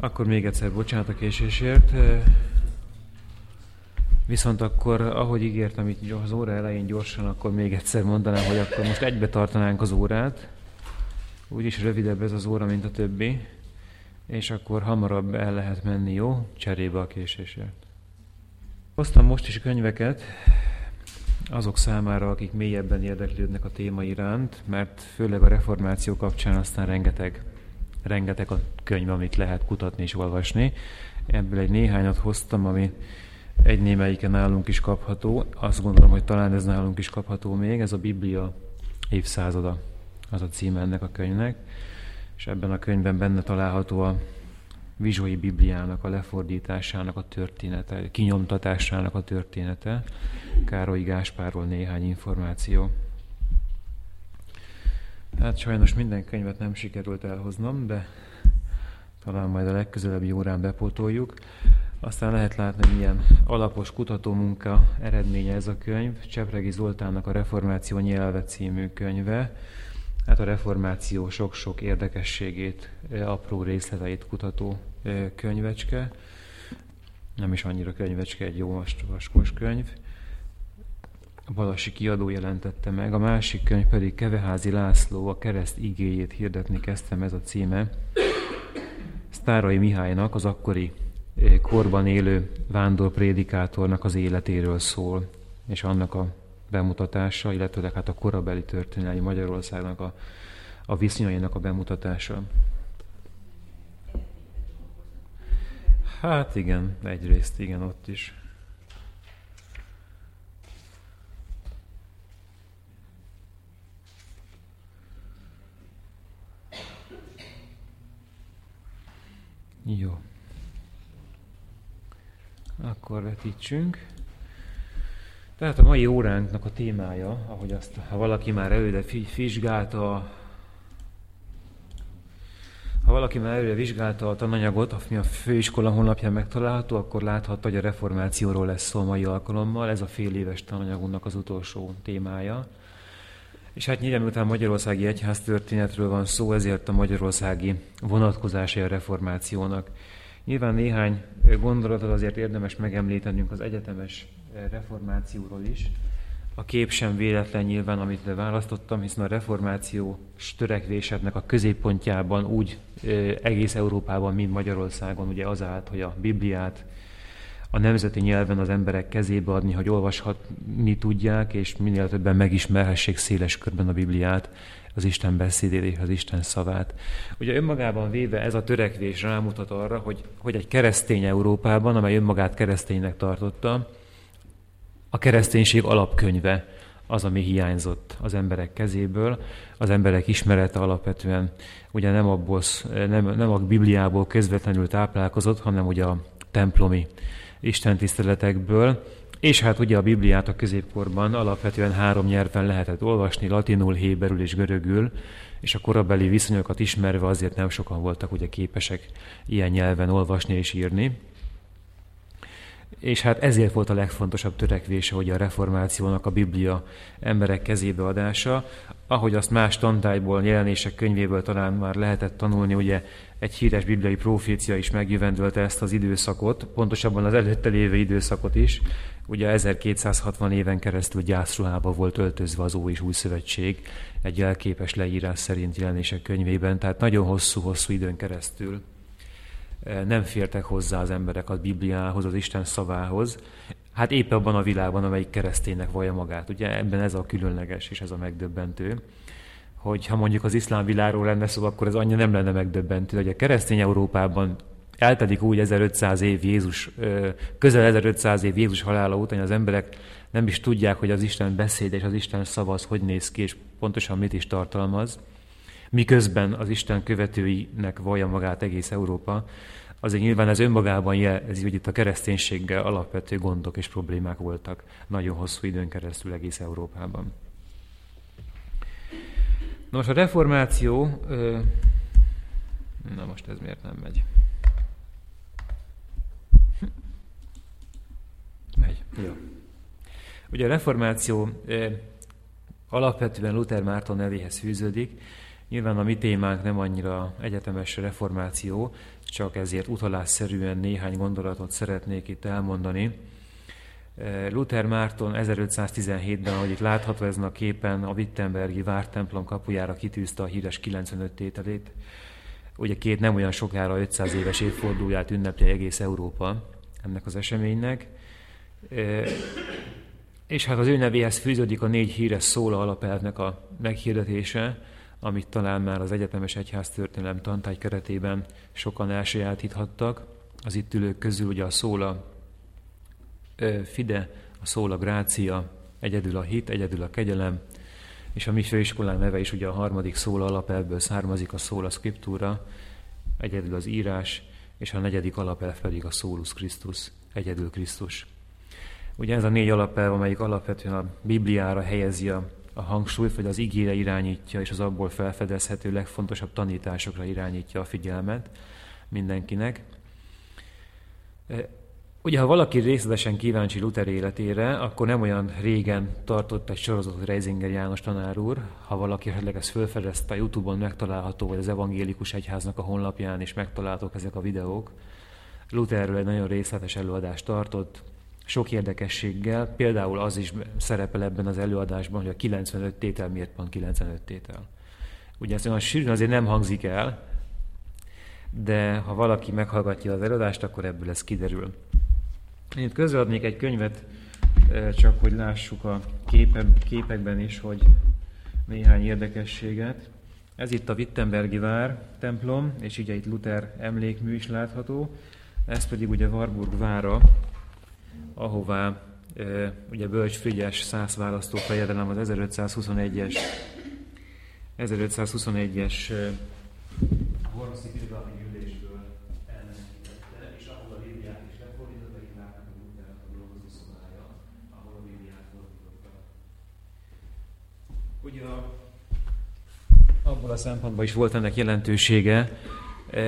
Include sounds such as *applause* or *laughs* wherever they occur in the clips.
Akkor még egyszer bocsánat a késésért. Viszont akkor, ahogy ígértem itt az óra elején gyorsan, akkor még egyszer mondanám, hogy akkor most egybe tartanánk az órát. Úgyis rövidebb ez az óra, mint a többi. És akkor hamarabb el lehet menni, jó? Cserébe a késésért. Hoztam most is könyveket azok számára, akik mélyebben érdeklődnek a téma iránt, mert főleg a reformáció kapcsán aztán rengeteg rengeteg a könyv, amit lehet kutatni és olvasni. Ebből egy néhányat hoztam, ami egy némelyike nálunk is kapható. Azt gondolom, hogy talán ez nálunk is kapható még. Ez a Biblia évszázada, az a címe ennek a könyvnek. És ebben a könyvben benne található a Vizsói Bibliának a lefordításának a története, kinyomtatásának a története. Károly Gáspárról néhány információ. Hát sajnos minden könyvet nem sikerült elhoznom, de talán majd a legközelebbi órán bepótoljuk. Aztán lehet látni, milyen alapos kutatómunka eredménye ez a könyv. Csepregi Zoltánnak a Reformáció nyelve című könyve. Hát a reformáció sok-sok érdekességét, apró részleteit kutató könyvecske. Nem is annyira könyvecske, egy jó vaskos könyv. Balasi kiadó jelentette meg, a másik könyv pedig Keveházi László, a kereszt igéjét hirdetni kezdtem, ez a címe. Sztárai Mihálynak, az akkori eh, korban élő vándorprédikátornak az életéről szól, és annak a bemutatása, illetőleg hát a korabeli történelmi Magyarországnak a, a viszonyainak a bemutatása. Hát igen, egyrészt igen, ott is. Jó. Akkor vetítsünk. Tehát a mai óránknak a témája, ahogy azt, ha valaki már előre vizsgálta, ha valaki már előre vizsgálta a tananyagot, ami a főiskola honlapján megtalálható, akkor láthatta, hogy a reformációról lesz szó a mai alkalommal. Ez a fél éves tananyagunknak az utolsó témája. És hát nyilván miután Magyarországi Egyház történetről van szó, ezért a magyarországi vonatkozásai a reformációnak. Nyilván néhány gondolatot azért érdemes megemlítenünk az egyetemes reformációról is. A kép sem véletlen nyilván, amit választottam, hiszen a reformáció törekvésednek a középpontjában úgy egész Európában, mint Magyarországon ugye az állt, hogy a Bibliát a nemzeti nyelven az emberek kezébe adni, hogy olvashatni tudják, és minél többen megismerhessék széles körben a Bibliát, az Isten beszédét az Isten szavát. Ugye önmagában véve ez a törekvés rámutat arra, hogy, hogy egy keresztény Európában, amely önmagát kereszténynek tartotta, a kereszténység alapkönyve az, ami hiányzott az emberek kezéből. Az emberek ismerete alapvetően ugye nem, abból, nem, nem a Bibliából közvetlenül táplálkozott, hanem ugye a templomi istentiszteletekből, és hát ugye a Bibliát a középkorban alapvetően három nyelven lehetett olvasni, latinul, héberül és görögül, és a korabeli viszonyokat ismerve azért nem sokan voltak ugye képesek ilyen nyelven olvasni és írni. És hát ezért volt a legfontosabb törekvése, hogy a reformációnak a Biblia emberek kezébe adása. Ahogy azt más tantályból, jelenések könyvéből talán már lehetett tanulni, ugye egy híres bibliai profécia is megjövendölte ezt az időszakot, pontosabban az előtte lévő időszakot is. Ugye 1260 éven keresztül gyászruhába volt öltözve az Ó és Új Szövetség, egy jelképes leírás szerint jelenések könyvében, tehát nagyon hosszú-hosszú időn keresztül nem fértek hozzá az emberek a Bibliához, az Isten szavához. Hát épp abban a világban, amelyik kereszténynek vallja magát. Ugye ebben ez a különleges és ez a megdöbbentő hogy ha mondjuk az iszlám világról lenne szó, akkor ez annyira nem lenne megdöbbentő, hogy a keresztény Európában eltelik úgy 1500 év Jézus, közel 1500 év Jézus halála után, az emberek nem is tudják, hogy az Isten beszéd és az Isten szava az hogy néz ki, és pontosan mit is tartalmaz. Miközben az Isten követőinek vallja magát egész Európa, azért nyilván ez önmagában jelzi, hogy itt a kereszténységgel alapvető gondok és problémák voltak nagyon hosszú időn keresztül egész Európában. Nos, a reformáció... Na most ez miért nem megy? Megy. Jó. Ugye a reformáció alapvetően Luther Márton nevéhez fűződik, Nyilván a mi témánk nem annyira egyetemes reformáció, csak ezért utalásszerűen néhány gondolatot szeretnék itt elmondani. Luther Márton 1517-ben, ahogy itt látható ezen a képen, a Wittenbergi vártemplom kapujára kitűzte a híres 95 tételét. Ugye két nem olyan sokára 500 éves évfordulóját ünnepli egész Európa ennek az eseménynek. És hát az ő nevéhez fűződik a négy híres szóla alapelvnek a meghirdetése, amit talán már az egyetemes egyház történelem tantály keretében sokan elsajátíthattak. Az itt ülők közül ugye a szóla fide, a szóla grácia, egyedül a hit, egyedül a kegyelem, és a mi főiskolán neve is ugye a harmadik szóla alapelvből származik, a szóla scriptura, egyedül az írás, és a negyedik alapelv pedig a szólus Krisztus, egyedül Krisztus. Ugye ez a négy alapelv, amelyik alapvetően a Bibliára helyezi a, a hangsúlyt, vagy az igére irányítja, és az abból felfedezhető legfontosabb tanításokra irányítja a figyelmet mindenkinek. E, ugye, ha valaki részletesen kíváncsi Luther életére, akkor nem olyan régen tartott egy sorozatot Reisinger János tanár úr. Ha valaki esetleg ezt felfedezte, a Youtube-on megtalálható, vagy az evangélikus egyháznak a honlapján is megtalálhatók ezek a videók. Lutherről egy nagyon részletes előadást tartott, sok érdekességgel. Például az is szerepel ebben az előadásban, hogy a 95 tétel miért van 95 tétel. Ugye ez olyan sűrűn azért nem hangzik el, de ha valaki meghallgatja az előadást, akkor ebből ez kiderül. Én itt közreadnék egy könyvet, eh, csak hogy lássuk a képe, képekben is, hogy néhány érdekességet. Ez itt a Wittenbergi vár templom, és ugye itt Luther emlékmű is látható. Ez pedig ugye Warburg vára, ahová ugye Bölcs Frigyes száz választó fejedelem az 1521-es 1521-es e, Hornoszi Birodalmi Gyűlésből elmenekítette, és ahol a Bibliát is lefordította, itt látnak a Luthernak a dolgozó szobája, ahol a Bibliát fordította. Ugye abból a szempontból is volt ennek jelentősége,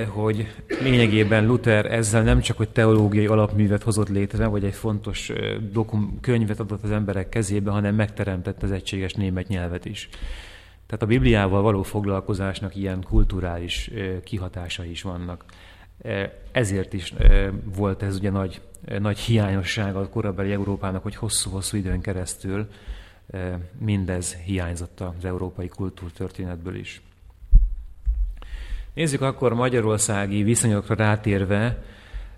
hogy lényegében Luther ezzel nem csak hogy teológiai alapművet hozott létre, vagy egy fontos eh, dokum, könyvet adott az emberek kezébe, hanem megteremtett az egységes német nyelvet is. Tehát a Bibliával való foglalkozásnak ilyen kulturális eh, kihatásai is vannak. Ezért is volt ez ugye nagy, nagy hiányossága a korabeli Európának, hogy hosszú-hosszú időn keresztül mindez hiányzott az európai kultúrtörténetből is. Nézzük akkor magyarországi viszonyokra rátérve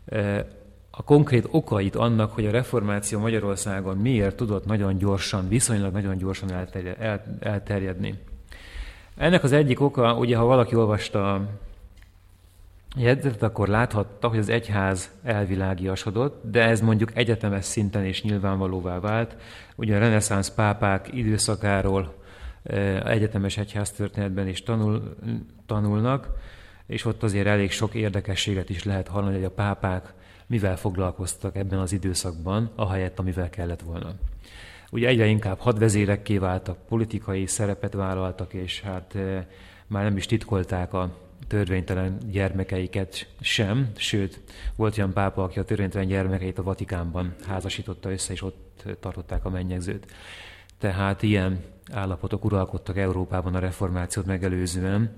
e, a konkrét okait annak, hogy a reformáció Magyarországon miért tudott nagyon gyorsan, viszonylag nagyon gyorsan elterjedni. Ennek az egyik oka, ugye ha valaki olvasta a jegyzetet, akkor láthatta, hogy az egyház elvilágiasodott, de ez mondjuk egyetemes szinten is nyilvánvalóvá vált. Ugye a reneszánsz pápák időszakáról egyetemes egyháztörténetben is tanul, tanulnak, és ott azért elég sok érdekességet is lehet hallani, hogy a pápák mivel foglalkoztak ebben az időszakban, ahelyett, amivel kellett volna. Ugye egyre inkább hadvezérekké váltak, politikai szerepet vállaltak, és hát már nem is titkolták a törvénytelen gyermekeiket sem, sőt, volt olyan pápa, aki a törvénytelen gyermekeit a Vatikánban házasította össze, és ott tartották a mennyegzőt. Tehát ilyen állapotok uralkodtak Európában a reformációt megelőzően,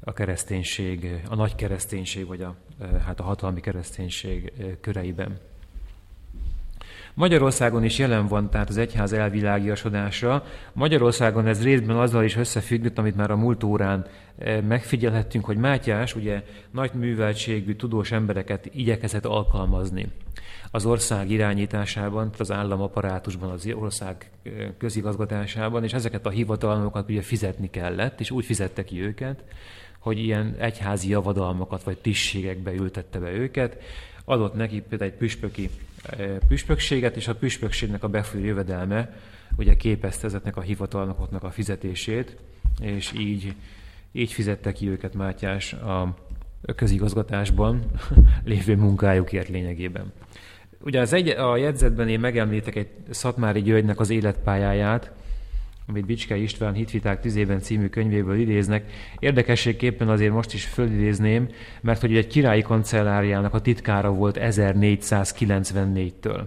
a kereszténység, a nagy kereszténység, vagy a, hát a hatalmi kereszténység köreiben. Magyarországon is jelen van tehát az egyház elvilágiasodása. Magyarországon ez részben azzal is összefüggött, amit már a múlt órán megfigyelhettünk, hogy Mátyás ugye nagy műveltségű, tudós embereket igyekezett alkalmazni az ország irányításában, az államaparátusban, az ország közigazgatásában, és ezeket a hivatalnokat ugye fizetni kellett, és úgy fizette ki őket, hogy ilyen egyházi javadalmakat vagy tisztségekbe ültette be őket, adott neki például egy püspöki püspökséget, és a püspökségnek a befolyó jövedelme ugye képezte ezeknek a hivatalnokoknak a fizetését, és így, így fizette ki őket Mátyás a közigazgatásban *laughs* lévő munkájukért lényegében. Ugye az egy, a jegyzetben én megemlítek egy Szatmári Györgynek az életpályáját, amit Bicske István Hitviták tüzében című könyvéből idéznek. Érdekességképpen azért most is fölidézném, mert hogy egy királyi kancelláriának a titkára volt 1494-től.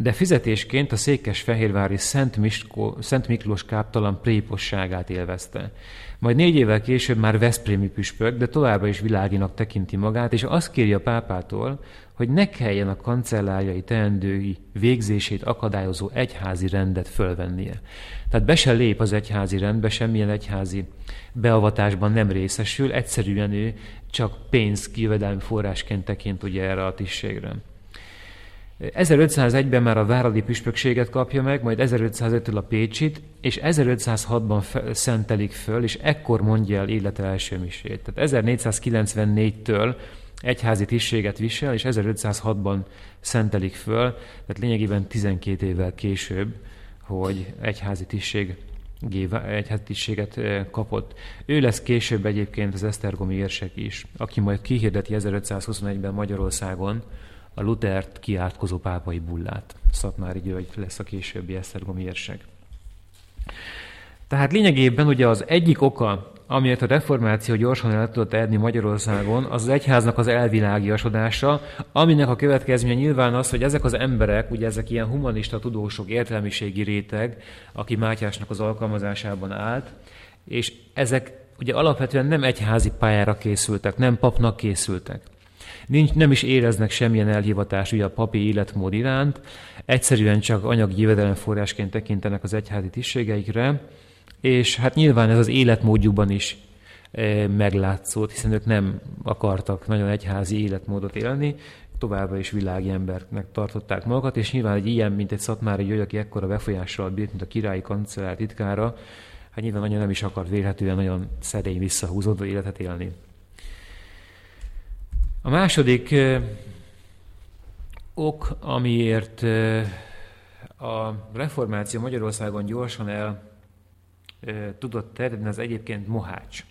de fizetésként a székesfehérvári Szent, Miskó, Szent Miklós káptalan préposságát élvezte. Majd négy évvel később már Veszprémi püspök, de továbbra is világinak tekinti magát, és azt kéri a pápától, hogy ne kelljen a kancellárjai teendői végzését akadályozó egyházi rendet fölvennie. Tehát be se lép az egyházi rendbe, semmilyen egyházi beavatásban nem részesül, egyszerűen ő csak pénz kijövedelmi forrásként tekint ugye erre a tisztségre. 1501-ben már a Váradi püspökséget kapja meg, majd 1505-től a Pécsit, és 1506-ban szentelik föl, és ekkor mondja el élete első misét. Tehát 1494-től egyházi tisztséget visel, és 1506-ban szentelik föl, tehát lényegében 12 évvel később, hogy egyházi tisztség egyházi kapott. Ő lesz később egyébként az Esztergomi érsek is, aki majd kihirdeti 1521-ben Magyarországon a Lutert kiátkozó pápai bullát. Szatmári György lesz a későbbi Esztergomi érsek. Tehát lényegében ugye az egyik oka amiért a reformáció gyorsan el tudott edni Magyarországon, az az egyháznak az elvilágiasodása, aminek a következménye nyilván az, hogy ezek az emberek, ugye ezek ilyen humanista tudósok, értelmiségi réteg, aki Mátyásnak az alkalmazásában állt, és ezek ugye alapvetően nem egyházi pályára készültek, nem papnak készültek. Nincs, nem is éreznek semmilyen elhivatást ugye a papi életmód iránt, egyszerűen csak anyagi jövedelemforrásként tekintenek az egyházi tisztségeikre, és hát nyilván ez az életmódjukban is e, meglátszott, hiszen ők nem akartak nagyon egyházi életmódot élni, továbbra is világi embernek tartották magukat, és nyilván egy ilyen, mint egy Szatmári György, aki ekkora befolyással bírt, mint a királyi kancellár titkára, hát nyilván nagyon nem is akart vélhetően nagyon szerény visszahúzódó életet élni. A második eh, ok, amiért eh, a reformáció Magyarországon gyorsan el tudott terjedni, az egyébként Mohács.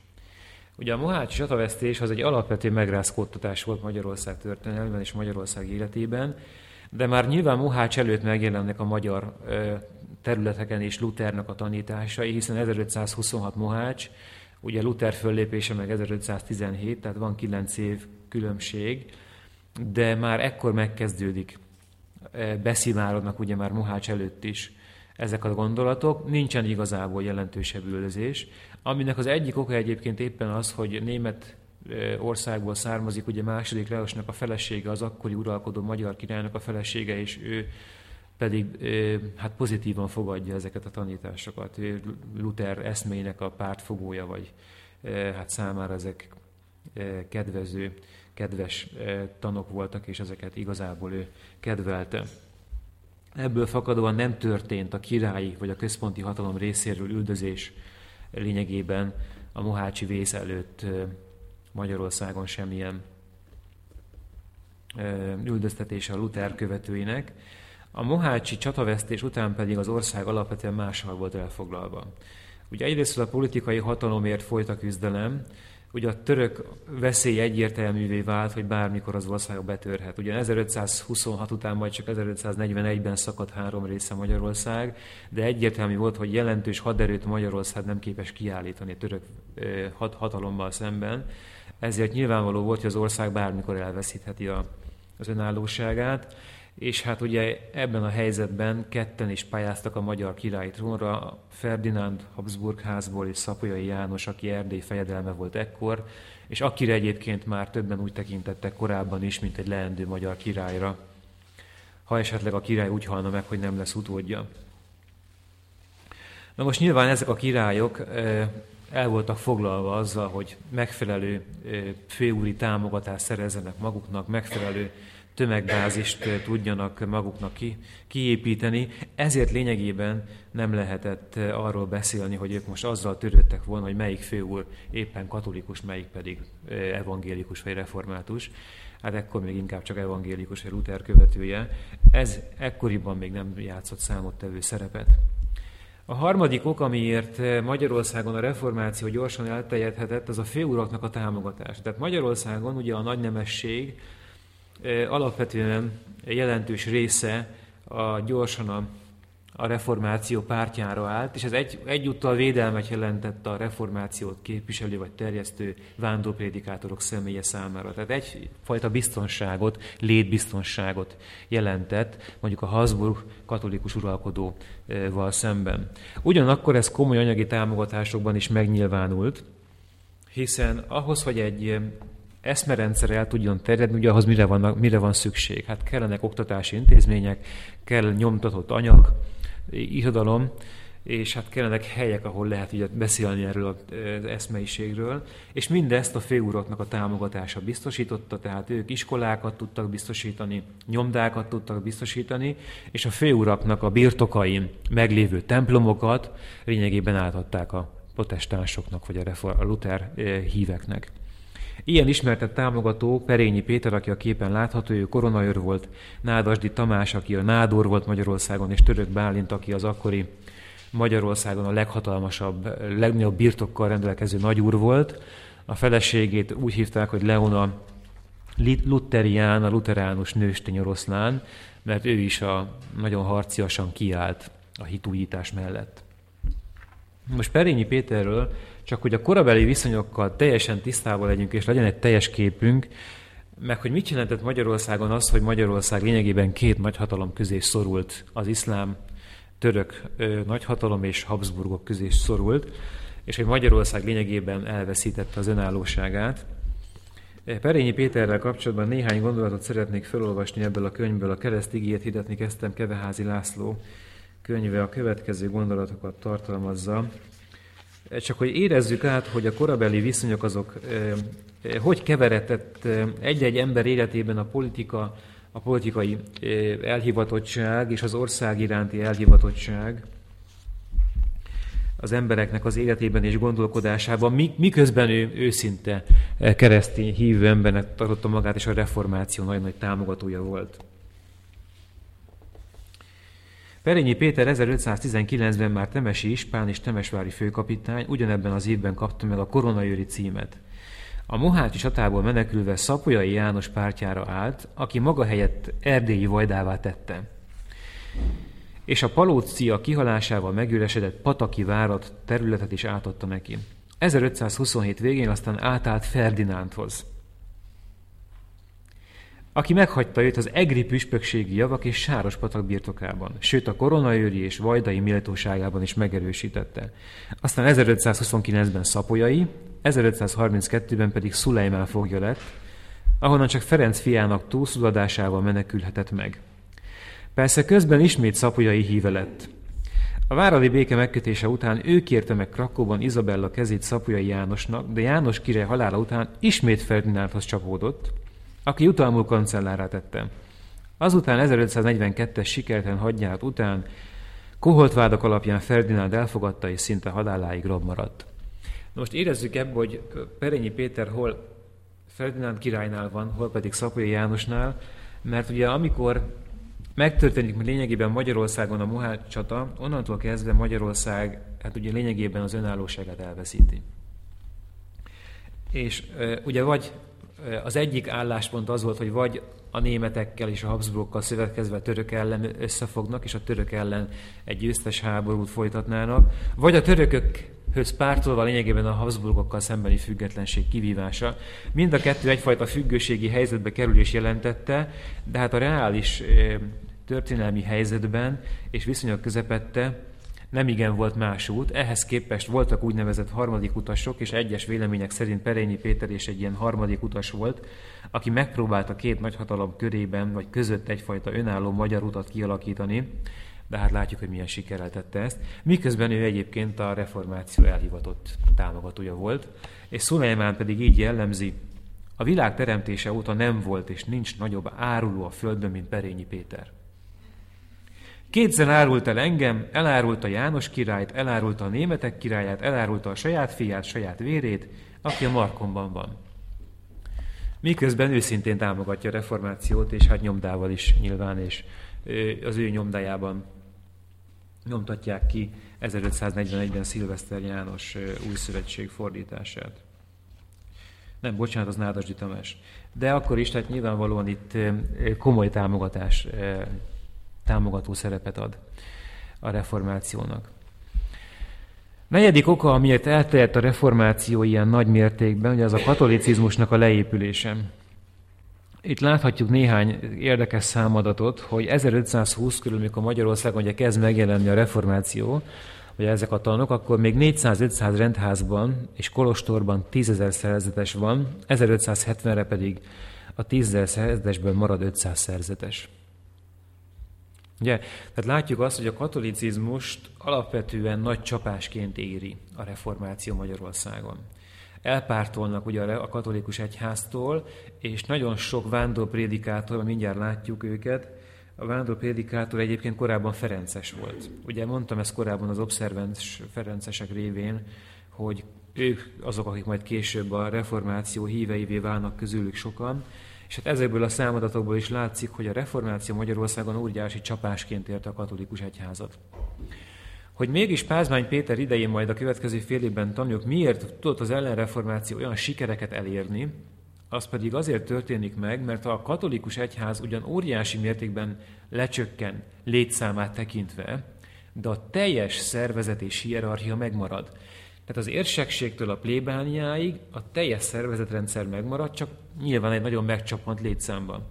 Ugye a Mohács csatavesztés az egy alapvető megrázkódtatás volt Magyarország történelmében és Magyarország életében, de már nyilván Mohács előtt megjelennek a magyar területeken és Luthernak a tanításai, hiszen 1526 Mohács, ugye Luther föllépése meg 1517, tehát van 9 év különbség, de már ekkor megkezdődik, beszimárodnak ugye már Mohács előtt is ezek a gondolatok, nincsen igazából jelentősebb üldözés, aminek az egyik oka egyébként éppen az, hogy német országból származik, ugye második Leosnak a felesége, az akkori uralkodó magyar királynak a felesége, és ő pedig hát pozitívan fogadja ezeket a tanításokat. Ő Luther eszmének a pártfogója, vagy hát számára ezek kedvező, kedves tanok voltak, és ezeket igazából ő kedvelte. Ebből fakadóan nem történt a királyi vagy a központi hatalom részéről üldözés lényegében a Mohácsi vész előtt Magyarországon semmilyen üldöztetése a Luther követőinek. A Mohácsi csatavesztés után pedig az ország alapvetően máshol volt elfoglalva. Ugye egyrészt a politikai hatalomért folyt a küzdelem, Ugye a török veszély egyértelművé vált, hogy bármikor az ország betörhet. Ugye 1526 után majd csak 1541-ben szakadt három része Magyarország, de egyértelmű volt, hogy jelentős haderőt Magyarország nem képes kiállítani a török hat hatalommal szemben. Ezért nyilvánvaló volt, hogy az ország bármikor elveszítheti a, az önállóságát és hát ugye ebben a helyzetben ketten is pályáztak a magyar királyi trónra, Ferdinánd Habsburg házból és Szapolyai János, aki Erdély fejedelme volt ekkor, és akire egyébként már többen úgy tekintettek korábban is, mint egy leendő magyar királyra, ha esetleg a király úgy halna meg, hogy nem lesz utódja. Na most nyilván ezek a királyok el voltak foglalva azzal, hogy megfelelő főúri támogatást szerezzenek maguknak, megfelelő tömegbázist tudjanak maguknak ki, kiépíteni. Ezért lényegében nem lehetett arról beszélni, hogy ők most azzal törődtek volna, hogy melyik főúr éppen katolikus, melyik pedig evangélikus vagy református. Hát ekkor még inkább csak evangélikus vagy Luther követője. Ez ekkoriban még nem játszott számottevő szerepet. A harmadik ok, amiért Magyarországon a reformáció gyorsan elterjedhetett, az a főuraknak a támogatása. Tehát Magyarországon ugye a nagynemesség, alapvetően jelentős része a gyorsan a, a reformáció pártjára állt, és ez egy, egyúttal védelmet jelentett a reformációt képviselő vagy terjesztő vándorprédikátorok személye számára. Tehát egyfajta biztonságot, létbiztonságot jelentett mondjuk a Habsburg katolikus uralkodóval szemben. Ugyanakkor ez komoly anyagi támogatásokban is megnyilvánult, hiszen ahhoz, hogy egy eszmerendszer el tudjon terjedni, ugye ahhoz mire van, mire van szükség? Hát kellenek oktatási intézmények, kell nyomtatott anyag, irodalom, és hát kellenek helyek, ahol lehet ugye beszélni erről az eszmeiségről, és mindezt a főuraknak a támogatása biztosította, tehát ők iskolákat tudtak biztosítani, nyomdákat tudtak biztosítani, és a főuraknak a birtokain meglévő templomokat lényegében átadták a protestánsoknak, vagy a, reform, a Luther híveknek. Ilyen ismertett támogató Perényi Péter, aki a képen látható, ő koronaőr volt, Nádasdi Tamás, aki a Nádor volt Magyarországon, és Török Bálint, aki az akkori Magyarországon a leghatalmasabb, legnagyobb birtokkal rendelkező nagyúr volt. A feleségét úgy hívták, hogy Leona Luterián, a luteránus nőstény oroszlán, mert ő is a, nagyon harciasan kiállt a hitújítás mellett. Most Perényi Péterről csak hogy a korabeli viszonyokkal teljesen tisztában legyünk, és legyen egy teljes képünk, meg hogy mit jelentett Magyarországon az, hogy Magyarország lényegében két nagyhatalom közé szorult, az iszlám, török ö, nagyhatalom és Habsburgok közé szorult, és hogy Magyarország lényegében elveszítette az önállóságát. Perényi Péterrel kapcsolatban néhány gondolatot szeretnék felolvasni ebből a könyvből. A kereszt ígért hirdetni kezdtem Keveházi László könyve a következő gondolatokat tartalmazza. Csak hogy érezzük át, hogy a korabeli viszonyok azok hogy keveredett egy-egy ember életében a politika, a politikai elhivatottság és az ország iránti elhivatottság az embereknek az életében és gondolkodásában, miközben ő őszinte keresztény hívő embernek tartotta magát, és a reformáció nagy-nagy támogatója volt. Perényi Péter 1519-ben már Temesi Ispán és Temesvári főkapitány ugyanebben az évben kapta meg a koronajöri címet. A Mohácsi csatából menekülve Szapolyai János pártjára állt, aki maga helyett erdélyi vajdává tette. És a Palócia kihalásával megüresedett Pataki várat területet is átadta neki. 1527 végén aztán átállt Ferdinándhoz aki meghagyta őt az egri püspökségi javak és sáros patak birtokában, sőt a koronaőri és vajdai méltóságában is megerősítette. Aztán 1529-ben Szapolyai, 1532-ben pedig Szulejmán fogja lett, ahonnan csak Ferenc fiának túlszuladásával menekülhetett meg. Persze közben ismét Szapolyai híve lett. A várali béke megkötése után ő kérte meg Krakóban Izabella kezét Szapolyai Jánosnak, de János király halála után ismét Ferdinándhoz csapódott, aki jutalmul kancellárá tette. Azután 1542-es sikertelen hadjárat után koholt vádak alapján Ferdinánd elfogadta és szinte haláláig rob maradt. Most érezzük ebből, hogy Perényi Péter hol Ferdinánd királynál van, hol pedig Szapolyai Jánosnál, mert ugye amikor megtörténik lényegében Magyarországon a Mohács csata, onnantól kezdve Magyarország hát ugye lényegében az önállóságát elveszíti. És ugye vagy az egyik álláspont az volt, hogy vagy a németekkel és a Habsburgokkal szövetkezve a török ellen összefognak, és a török ellen egy győztes háborút folytatnának, vagy a törökökhöz pártolva lényegében a Habsburgokkal szembeni függetlenség kivívása. Mind a kettő egyfajta függőségi helyzetbe kerülés jelentette, de hát a reális történelmi helyzetben és viszonyok közepette nem igen volt más út, ehhez képest voltak úgynevezett harmadik utasok, és egyes vélemények szerint Perényi Péter is egy ilyen harmadik utas volt, aki megpróbálta két nagyhatalom körében, vagy között egyfajta önálló magyar utat kialakítani, de hát látjuk, hogy milyen sikerrel tette ezt. Miközben ő egyébként a reformáció elhivatott támogatója volt, és Szulajmán pedig így jellemzi, a világ teremtése óta nem volt és nincs nagyobb áruló a földön, mint Perényi Péter. Kétszer árult el engem, elárulta János királyt, elárulta a németek királyát, elárulta a saját fiát, saját vérét, aki a Markonban van. Miközben őszintén támogatja a reformációt, és hát nyomdával is nyilván, és az ő nyomdájában nyomtatják ki 1541-ben Szilveszter János új szövetség fordítását. Nem, bocsánat, az Nádasdi Tamás. De akkor is, tehát nyilvánvalóan itt komoly támogatás támogató szerepet ad. a reformációnak. Negyedik oka, amiért elterjedt a reformáció ilyen nagy mértékben, ugye az a katolicizmusnak a leépülése. Itt láthatjuk néhány érdekes számadatot, hogy 1520 körül, mikor Magyarországon ugye kezd megjelenni a reformáció, vagy ezek a tanok, akkor még 400-500 rendházban és kolostorban 10.000 szerzetes van, 1570-re pedig a 10.000 szerzetesből marad 500 szerzetes. Ugye, tehát látjuk azt, hogy a katolicizmust alapvetően nagy csapásként éri a reformáció Magyarországon. Elpártolnak ugye a katolikus egyháztól, és nagyon sok vándorprédikátor, mindjárt látjuk őket, a vándorprédikátor egyébként korábban Ferences volt. Ugye mondtam ezt korábban az obszervens Ferencesek révén, hogy ők azok, akik majd később a reformáció híveivé válnak közülük sokan, és hát ezekből a számadatokból is látszik, hogy a reformáció Magyarországon óriási csapásként érte a katolikus egyházat. Hogy mégis Pázmány Péter idején majd a következő fél évben tanuljuk, miért tudott az ellenreformáció olyan sikereket elérni, az pedig azért történik meg, mert a katolikus egyház ugyan óriási mértékben lecsökken létszámát tekintve, de a teljes szervezet és hierarchia megmarad. Tehát az érsekségtől a plébániáig a teljes szervezetrendszer megmarad, csak nyilván egy nagyon megcsapant létszámban.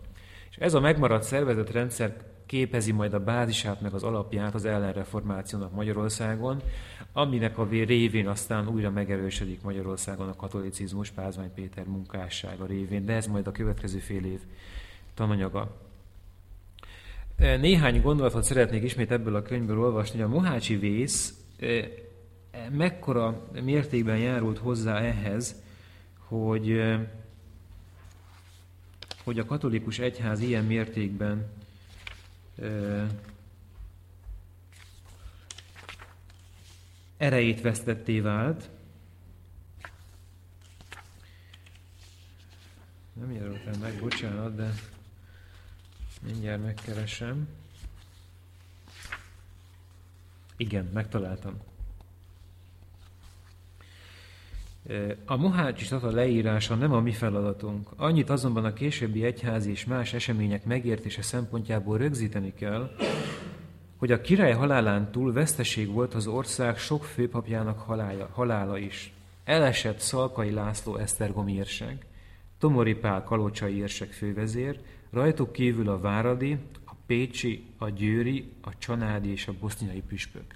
És ez a megmaradt szervezetrendszer képezi majd a bázisát, meg az alapját az ellenreformációnak Magyarországon, aminek a révén aztán újra megerősödik Magyarországon a katolicizmus Pázmány Péter munkássága révén, de ez majd a következő fél év tananyaga. Néhány gondolatot szeretnék ismét ebből a könyvből olvasni, a Mohácsi vész e, mekkora mértékben járult hozzá ehhez, hogy, e, hogy a katolikus egyház ilyen mértékben erejét vesztetté vált. Nem jelöltem meg, bocsánat, de mindjárt megkeresem. Igen, megtaláltam. A Mohácsi Tata leírása nem a mi feladatunk. Annyit azonban a későbbi egyházi és más események megértése szempontjából rögzíteni kell, hogy a király halálán túl veszteség volt az ország sok főpapjának halála, halála is. Elesett Szalkai László Esztergomi érsek, Tomori Pál Kalocsai érsek fővezér, rajtuk kívül a Váradi, a Pécsi, a Győri, a Csanádi és a Boszniai püspök.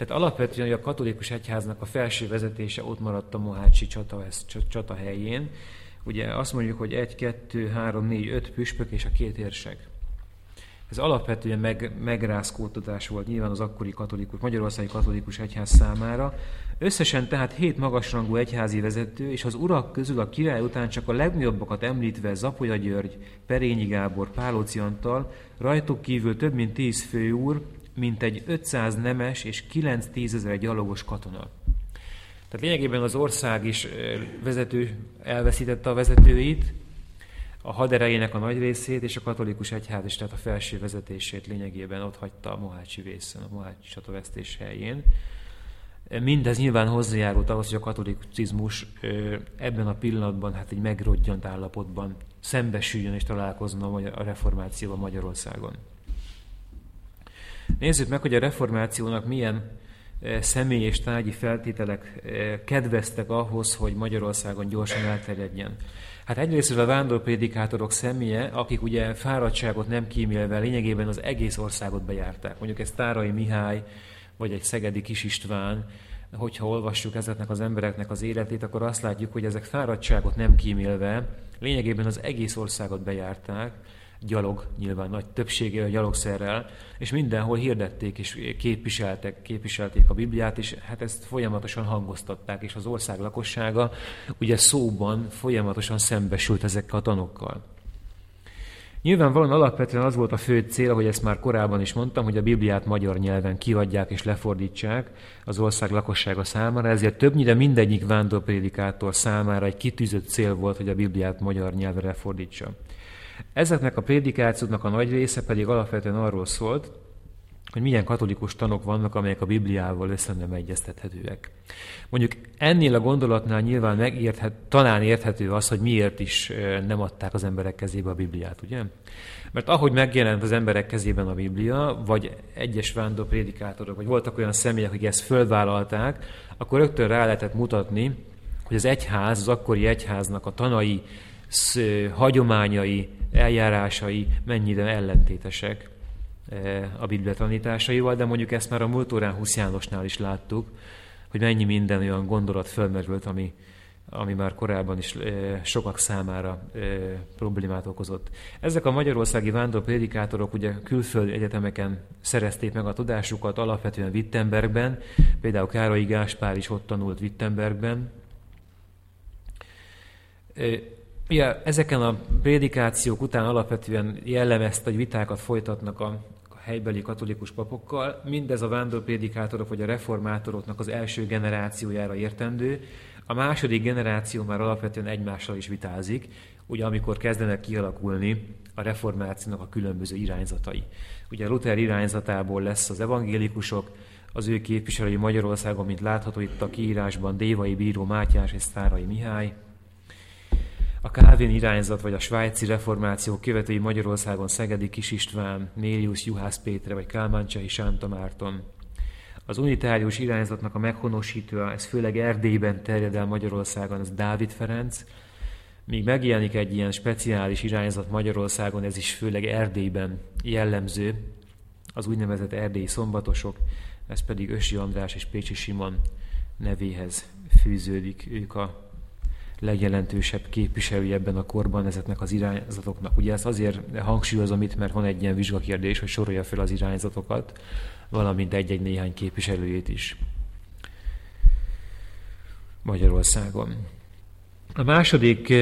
Tehát alapvetően a katolikus egyháznak a felső vezetése ott maradt a Mohácsi csata, csata helyén. Ugye azt mondjuk, hogy egy, kettő, három, négy, öt püspök és a két érsek. Ez alapvetően meg, megrázkódtatás volt nyilván az akkori katolikus, Magyarországi katolikus egyház számára. Összesen tehát hét magasrangú egyházi vezető, és az urak közül a király után csak a legnagyobbakat említve Zapolya György, Perényi Gábor, Pálóci Antal, rajtuk kívül több mint tíz főúr, mint egy 500 nemes és 9-10 ezer gyalogos katona. Tehát lényegében az ország is vezető elveszítette a vezetőit, a haderejének a nagy részét, és a katolikus egyház is, tehát a felső vezetését lényegében ott hagyta a Mohácsi vészen, a Mohácsi csatavesztés helyén. Mindez nyilván hozzájárult ahhoz, hogy a katolicizmus ebben a pillanatban hát egy megrodjant állapotban szembesüljön és találkozzon a reformációval Magyarországon. Nézzük meg, hogy a reformációnak milyen személy és tárgyi feltételek kedveztek ahhoz, hogy Magyarországon gyorsan elterjedjen. Hát egyrészt a vándorprédikátorok személye, akik ugye fáradtságot nem kímélve lényegében az egész országot bejárták. Mondjuk ez Tárai Mihály, vagy egy Szegedi Kis István, hogyha olvassuk ezeknek az embereknek az életét, akkor azt látjuk, hogy ezek fáradtságot nem kímélve lényegében az egész országot bejárták, gyalog, nyilván nagy többsége gyalogszerrel, és mindenhol hirdették és képviseltek, képviselték a Bibliát, és hát ezt folyamatosan hangoztatták, és az ország lakossága ugye szóban folyamatosan szembesült ezekkel a tanokkal. Nyilvánvalóan alapvetően az volt a fő cél, hogy ezt már korábban is mondtam, hogy a Bibliát magyar nyelven kiadják és lefordítsák az ország lakossága számára, ezért többnyire mindegyik vándorprédikátor számára egy kitűzött cél volt, hogy a Bibliát magyar nyelvre lefordítsa. Ezeknek a prédikációknak a nagy része pedig alapvetően arról szólt, hogy milyen katolikus tanok vannak, amelyek a Bibliával össze nem egyeztethetőek. Mondjuk ennél a gondolatnál nyilván megérthet, talán érthető az, hogy miért is nem adták az emberek kezébe a Bibliát, ugye? Mert ahogy megjelent az emberek kezében a Biblia, vagy egyes vándor prédikátorok, vagy voltak olyan személyek, akik ezt fölvállalták, akkor rögtön rá lehetett mutatni, hogy az egyház, az akkori egyháznak a tanai, hagyományai, eljárásai mennyire ellentétesek a Biblia tanításaival, de mondjuk ezt már a múlt órán Husz Jánosnál is láttuk, hogy mennyi minden olyan gondolat fölmerült, ami, ami már korábban is sokak számára problémát okozott. Ezek a magyarországi prédikátorok ugye külföldi egyetemeken szerezték meg a tudásukat, alapvetően Wittenbergben, például Károly Gáspár is ott tanult Wittenbergben. Ugye, ezeken a prédikációk után alapvetően jellemezte, hogy vitákat folytatnak a helybeli katolikus papokkal, mindez a vándorprédikátorok vagy a reformátoroknak az első generációjára értendő, a második generáció már alapvetően egymással is vitázik, ugye amikor kezdenek kialakulni a reformációnak a különböző irányzatai. Ugye Luther irányzatából lesz az evangélikusok, az ő képviselői Magyarországon, mint látható itt a kiírásban, Dévai Bíró Mátyás és Szárai Mihály, a Kávin irányzat vagy a svájci reformáció követői Magyarországon Szegedi Kis István, Nélius Juhász Péter vagy Kálmáncsai Sánta Márton. Az unitárius irányzatnak a meghonosítója, ez főleg Erdélyben terjed el Magyarországon, ez Dávid Ferenc, míg megjelenik egy ilyen speciális irányzat Magyarországon, ez is főleg Erdélyben jellemző, az úgynevezett erdélyi szombatosok, ez pedig Ösi András és Pécsi Simon nevéhez fűződik. Ők a legjelentősebb képviselője ebben a korban ezeknek az irányzatoknak. Ugye ezt azért hangsúlyozom itt, mert van egy ilyen vizsgakérdés, hogy sorolja fel az irányzatokat, valamint egy-egy néhány képviselőjét is Magyarországon. A második,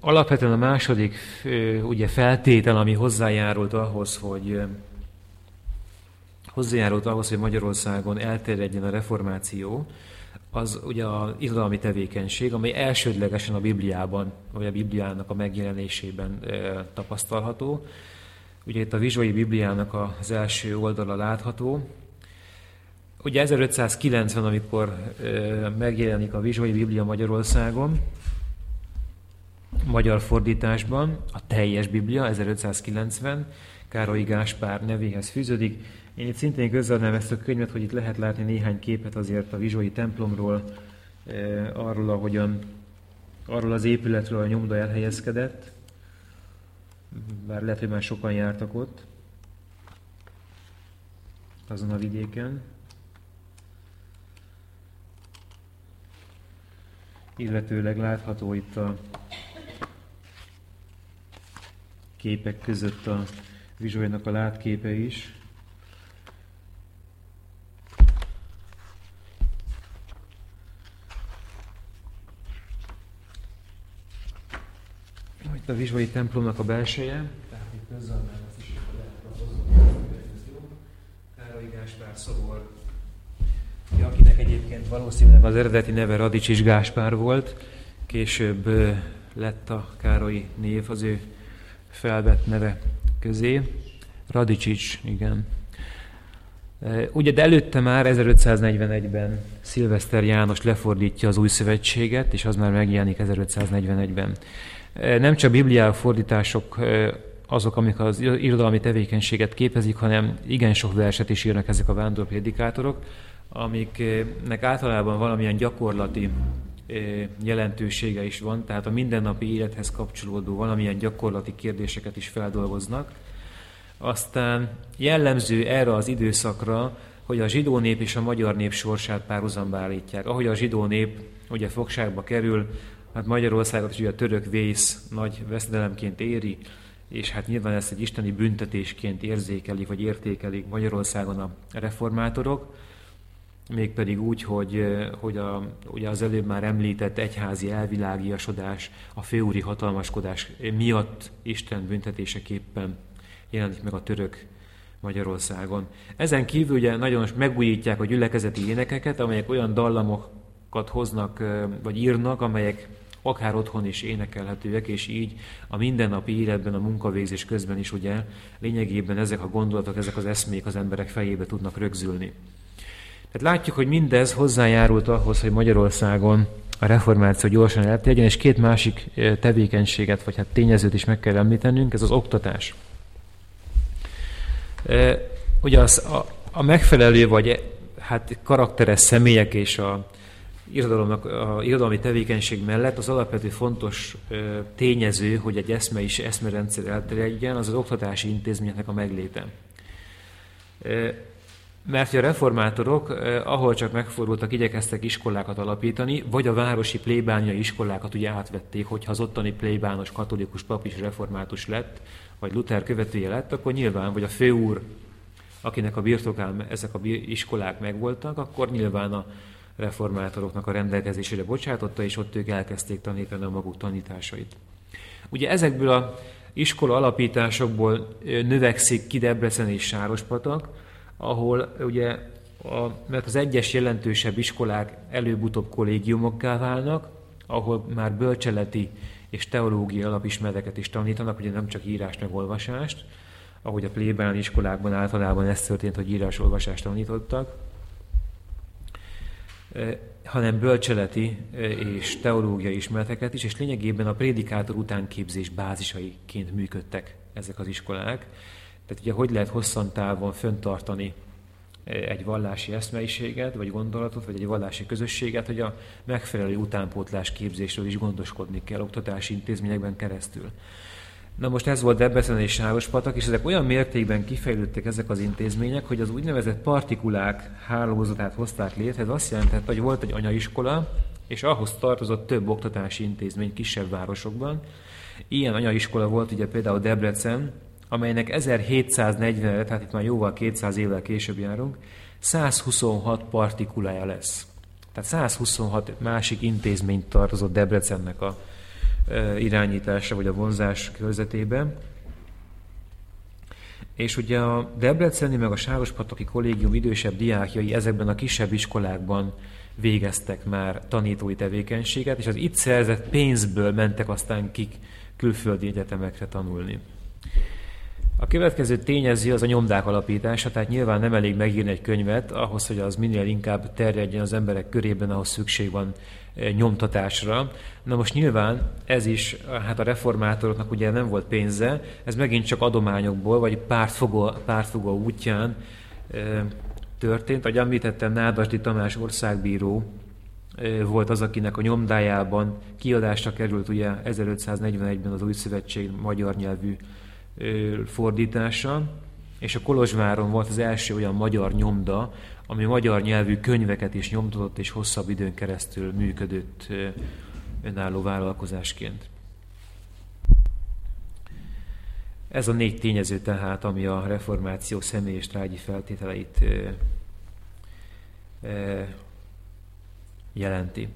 alapvetően a második ugye feltétel, ami hozzájárult ahhoz, hogy hozzájárult ahhoz, hogy Magyarországon elterjedjen a reformáció, az ugye az irodalmi tevékenység, amely elsődlegesen a Bibliában, vagy a Bibliának a megjelenésében e, tapasztalható. Ugye itt a Vizsói Bibliának az első oldala látható. Ugye 1590, amikor e, megjelenik a Vizsói Biblia Magyarországon, magyar fordításban, a teljes Biblia 1590, Károly Gáspár nevéhez fűződik, én itt szintén közölnem ezt a könyvet, hogy itt lehet látni néhány képet azért a Vizsói templomról, eh, arról, ahogyan arról az épületről a nyomda elhelyezkedett, bár lehet, hogy már sokan jártak ott, azon a vidéken. Illetőleg látható itt a képek között a Vizsólynak a látképe is. a Vizsvai templomnak a belseje, tehát itt közzel ezt is Károly Gáspár szobor, akinek egyébként valószínűleg az eredeti neve Radicsis Gáspár volt, később lett a Károly név az ő felvett neve közé. Radicsics, igen. Ugye, de előtte már 1541-ben Szilveszter János lefordítja az új szövetséget, és az már megjelenik 1541-ben. Nem csak bibliai fordítások azok, amik az irodalmi tevékenységet képezik, hanem igen sok verset is írnak ezek a vándorprédikátorok, amiknek általában valamilyen gyakorlati jelentősége is van, tehát a mindennapi élethez kapcsolódó valamilyen gyakorlati kérdéseket is feldolgoznak. Aztán jellemző erre az időszakra, hogy a zsidó nép és a magyar nép sorsát párhuzamba állítják. Ahogy a zsidó nép ugye fogságba kerül, hát Magyarországot is ugye a török vész nagy veszedelemként éri, és hát nyilván ezt egy isteni büntetésként érzékelik, vagy értékelik Magyarországon a reformátorok, mégpedig úgy, hogy, hogy a, ugye az előbb már említett egyházi elvilágiasodás, a főúri hatalmaskodás miatt Isten büntetéseképpen jelenik meg a török Magyarországon. Ezen kívül ugye nagyon megújítják a gyülekezeti énekeket, amelyek olyan dallamokat hoznak, vagy írnak, amelyek akár otthon is énekelhetőek, és így a mindennapi életben, a munkavégzés közben is ugye lényegében ezek a gondolatok, ezek az eszmék az emberek fejébe tudnak rögzülni. Tehát látjuk, hogy mindez hozzájárult ahhoz, hogy Magyarországon a reformáció gyorsan elterjedjen, és két másik tevékenységet, vagy hát tényezőt is meg kell említenünk, ez az oktatás. Ugye az, a, a megfelelő vagy hát karakteres személyek és a, irodalomnak, a irodalmi tevékenység mellett az alapvető fontos tényező, hogy egy eszme is eszmerendszer elterjedjen, az az oktatási intézményeknek a megléte. Mert a reformátorok, ahol csak megfordultak, igyekeztek iskolákat alapítani, vagy a városi plébániai iskolákat ugye átvették, hogyha az ottani plébános katolikus pap is református lett, vagy Luther követője lett, akkor nyilván, vagy a főúr, akinek a birtokán ezek a iskolák megvoltak, akkor nyilván a reformátoroknak a rendelkezésére bocsátotta, és ott ők elkezdték tanítani a maguk tanításait. Ugye ezekből a iskola alapításokból növekszik ki Debrecen és Sárospatak, ahol ugye, a, mert az egyes jelentősebb iskolák előbb-utóbb kollégiumokká válnak, ahol már bölcseleti és teológiai alapismereteket is tanítanak, ugye nem csak írás meg olvasást, ahogy a plébán iskolákban általában ez történt, hogy írás-olvasást tanítottak, hanem bölcseleti és teológiai ismereteket is, és lényegében a prédikátor utánképzés bázisaiként működtek ezek az iskolák. Tehát ugye hogy lehet hosszan távon föntartani egy vallási eszmeiséget, vagy gondolatot, vagy egy vallási közösséget, hogy a megfelelő utánpótlás képzésről is gondoskodni kell oktatási intézményekben keresztül. Na most ez volt Debrecen és Sárospatak, és ezek olyan mértékben kifejlődtek ezek az intézmények, hogy az úgynevezett partikulák hálózatát hozták létre. Ez azt jelentette, hogy volt egy anyaiskola, és ahhoz tartozott több oktatási intézmény kisebb városokban. Ilyen anyaiskola volt ugye például Debrecen, amelynek 1740-re, tehát itt már jóval 200 évvel később járunk, 126 partikulája lesz. Tehát 126 másik intézményt tartozott Debrecennek a irányítása vagy a vonzás körzetében. És ugye a Debreceni meg a Sárospataki kollégium idősebb diákjai ezekben a kisebb iskolákban végeztek már tanítói tevékenységet, és az itt szerzett pénzből mentek aztán kik külföldi egyetemekre tanulni. A következő tényező az a nyomdák alapítása, tehát nyilván nem elég megírni egy könyvet, ahhoz, hogy az minél inkább terjedjen az emberek körében, ahhoz szükség van eh, nyomtatásra. Na most nyilván ez is, hát a reformátoroknak ugye nem volt pénze, ez megint csak adományokból, vagy pártfogó, pártfogó útján e, történt. Ahogy említettem, Nádasdi Tamás országbíró e, volt az, akinek a nyomdájában kiadásra került ugye 1541-ben az Új Szövetség magyar nyelvű fordítása, és a Kolozsváron volt az első olyan magyar nyomda, ami magyar nyelvű könyveket is nyomtatott, és hosszabb időn keresztül működött önálló vállalkozásként. Ez a négy tényező tehát, ami a reformáció személy és trágyi feltételeit jelenti.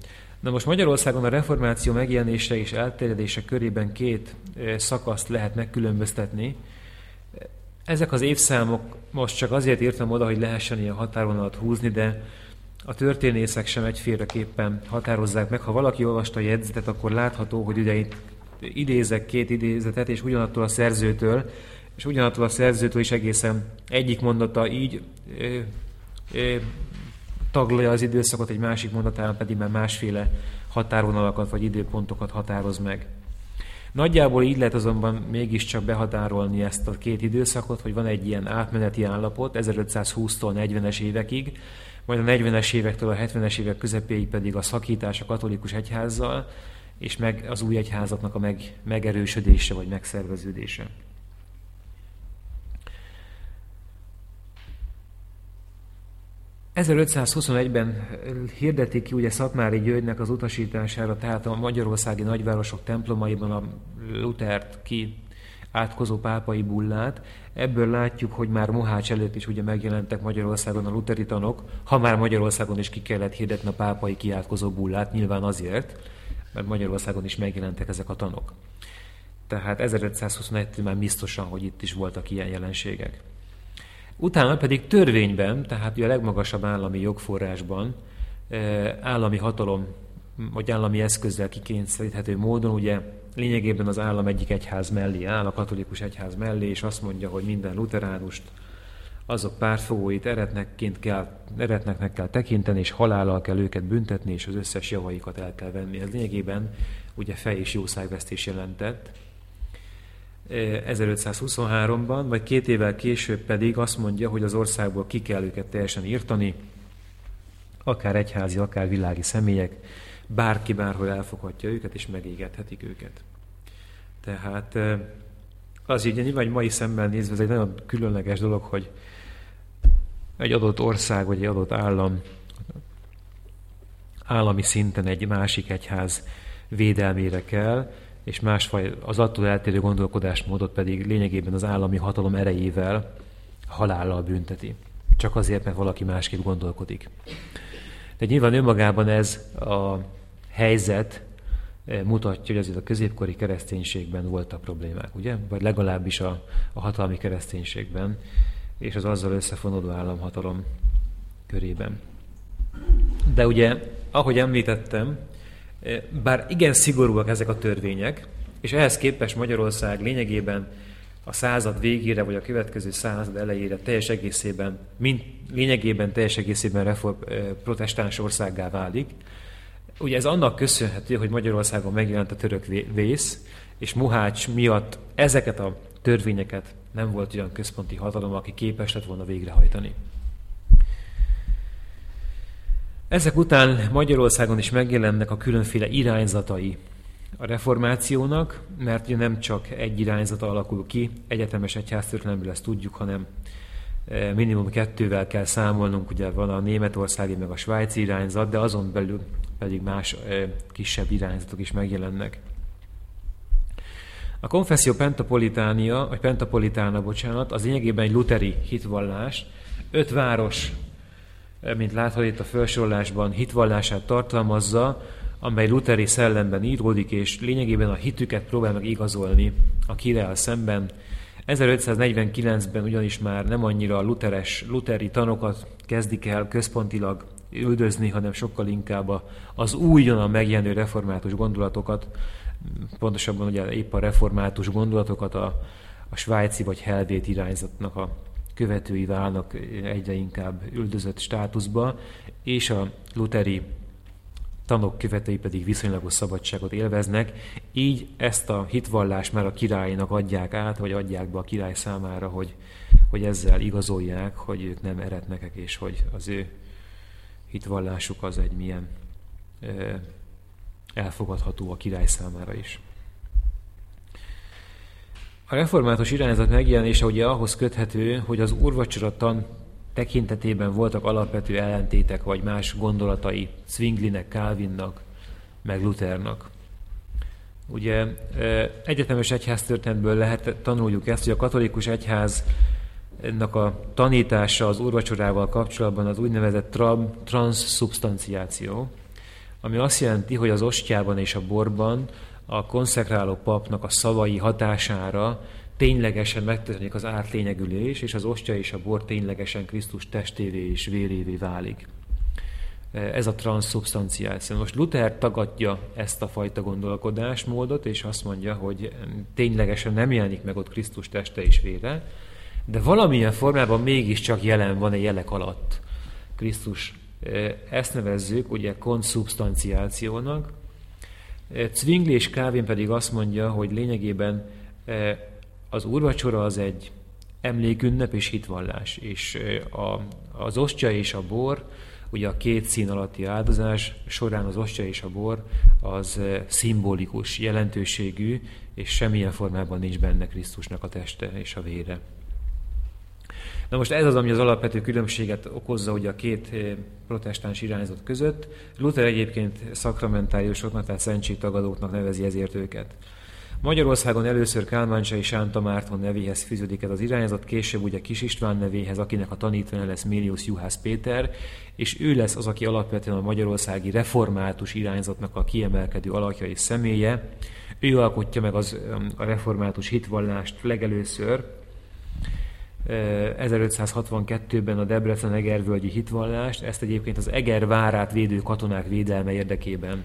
Na most Magyarországon a reformáció megjelenése és elterjedése körében két szakaszt lehet megkülönböztetni. Ezek az évszámok most csak azért írtam oda, hogy lehessen ilyen határonalat húzni, de a történészek sem egyféleképpen határozzák meg. Ha valaki olvasta a jegyzetet, akkor látható, hogy ugye itt idézek két idézetet, és ugyanattól a szerzőtől, és ugyanattól a szerzőtől is egészen egyik mondata így ö, ö, taglalja az időszakot, egy másik mondatában pedig már másféle határvonalakat vagy időpontokat határoz meg. Nagyjából így lehet azonban mégiscsak behatárolni ezt a két időszakot, hogy van egy ilyen átmeneti állapot 1520-tól 40-es évekig, majd a 40-es évektől a 70-es évek közepéig pedig a szakítás a katolikus egyházzal, és meg az új egyházatnak a meg, megerősödése vagy megszerveződése. 1521-ben hirdetik ki ugye Szatmári Györgynek az utasítására, tehát a magyarországi nagyvárosok templomaiban a Lutert ki átkozó pápai bullát. Ebből látjuk, hogy már Mohács előtt is ugye megjelentek Magyarországon a luteri tanok, ha már Magyarországon is ki kellett hirdetni a pápai kiátkozó bullát, nyilván azért, mert Magyarországon is megjelentek ezek a tanok. Tehát 1521 már biztosan, hogy itt is voltak ilyen jelenségek. Utána pedig törvényben, tehát a legmagasabb állami jogforrásban, eh, állami hatalom vagy állami eszközzel kikényszeríthető módon, ugye lényegében az állam egyik egyház mellé áll, a katolikus egyház mellé, és azt mondja, hogy minden luteránust azok pártfogóit eretnekként kell, eretneknek kell tekinteni, és halállal kell őket büntetni, és az összes javaikat el kell venni. Ez lényegében ugye fej és jószágvesztés jelentett. 1523-ban, vagy két évvel később pedig azt mondja, hogy az országból ki kell őket teljesen írtani, akár egyházi, akár világi személyek, bárki bárhol elfoghatja őket, és megégethetik őket. Tehát az így vagy mai szemmel nézve, ez egy nagyon különleges dolog, hogy egy adott ország, vagy egy adott állam állami szinten egy másik egyház védelmére kell, és másfaj, az attól eltérő gondolkodásmódot pedig lényegében az állami hatalom erejével halállal bünteti. Csak azért, mert valaki másképp gondolkodik. De nyilván önmagában ez a helyzet eh, mutatja, hogy azért a középkori kereszténységben voltak problémák, ugye? Vagy legalábbis a, a hatalmi kereszténységben, és az azzal összefonódó államhatalom körében. De ugye, ahogy említettem, bár igen szigorúak ezek a törvények, és ehhez képest Magyarország lényegében a század végére, vagy a következő század elejére teljes egészében, mind, lényegében teljes egészében reform, eh, protestáns országgá válik. Ugye ez annak köszönhető, hogy Magyarországon megjelent a török vész, és Muhács miatt ezeket a törvényeket nem volt olyan központi hatalom, aki képes lett volna végrehajtani. Ezek után Magyarországon is megjelennek a különféle irányzatai a reformációnak, mert ugye nem csak egy irányzata alakul ki, egyetemes egyháztörténelemből ezt tudjuk, hanem e, minimum kettővel kell számolnunk, ugye van a németországi meg a svájci irányzat, de azon belül pedig más e, kisebb irányzatok is megjelennek. A konfesszió pentapolitánia, vagy pentapolitána, bocsánat, az lényegében egy luteri hitvallás. Öt város, mint látható itt a felsorolásban, hitvallását tartalmazza, amely luteri szellemben íródik, és lényegében a hitüket próbál meg igazolni a királyal szemben. 1549-ben ugyanis már nem annyira luteres, luteri tanokat kezdik el központilag üldözni, hanem sokkal inkább az újonnan megjelenő református gondolatokat, pontosabban ugye épp a református gondolatokat a, a svájci vagy helvét irányzatnak a követői válnak egyre inkább üldözött státuszba, és a luteri tanok követői pedig viszonylagos szabadságot élveznek, így ezt a hitvallást már a királynak adják át, vagy adják be a király számára, hogy, hogy ezzel igazolják, hogy ők nem eretnekek, és hogy az ő hitvallásuk az egy milyen elfogadható a király számára is. A református irányzat megjelenése ugye ahhoz köthető, hogy az úrvacsora tan tekintetében voltak alapvető ellentétek vagy más gondolatai Zwinglinek, Calvinnak, meg Luthernak. Ugye egyetemes egyháztörténetből lehet tanuljuk ezt, hogy a katolikus egyháznak a tanítása az úrvacsorával kapcsolatban az úgynevezett tra- ami azt jelenti, hogy az ostjában és a borban a konszekráló papnak a szavai hatására ténylegesen megtörténik az átlényegülés, és az ostya és a bor ténylegesen Krisztus testévé és vérévé válik. Ez a transzubstanciáció. Most Luther tagadja ezt a fajta gondolkodásmódot, és azt mondja, hogy ténylegesen nem jelenik meg ott Krisztus teste és vére, de valamilyen formában mégiscsak jelen van egy jelek alatt Krisztus ezt nevezzük ugye konszubstanciációnak. Zwingli és Calvin pedig azt mondja, hogy lényegében az úrvacsora az egy emlékünnep és hitvallás, és a, az ostya és a bor, ugye a két szín alatti áldozás során az ostya és a bor az szimbolikus jelentőségű, és semmilyen formában nincs benne Krisztusnak a teste és a vére. Na most ez az, ami az alapvető különbséget okozza ugye a két eh, protestáns irányzat között. Luther egyébként szakramentáriusoknak, tehát szentségtagadóknak nevezi ezért őket. Magyarországon először Kálmáncsai Sánta Márton nevéhez fűződik ez az irányzat, később ugye Kis István nevéhez, akinek a tanítványa lesz Mélius Juhász Péter, és ő lesz az, aki alapvetően a magyarországi református irányzatnak a kiemelkedő alakja és személye. Ő alkotja meg az, a református hitvallást legelőször, 1562-ben a Debrecen Egervölgyi hitvallást, ezt egyébként az Eger várát védő katonák védelme érdekében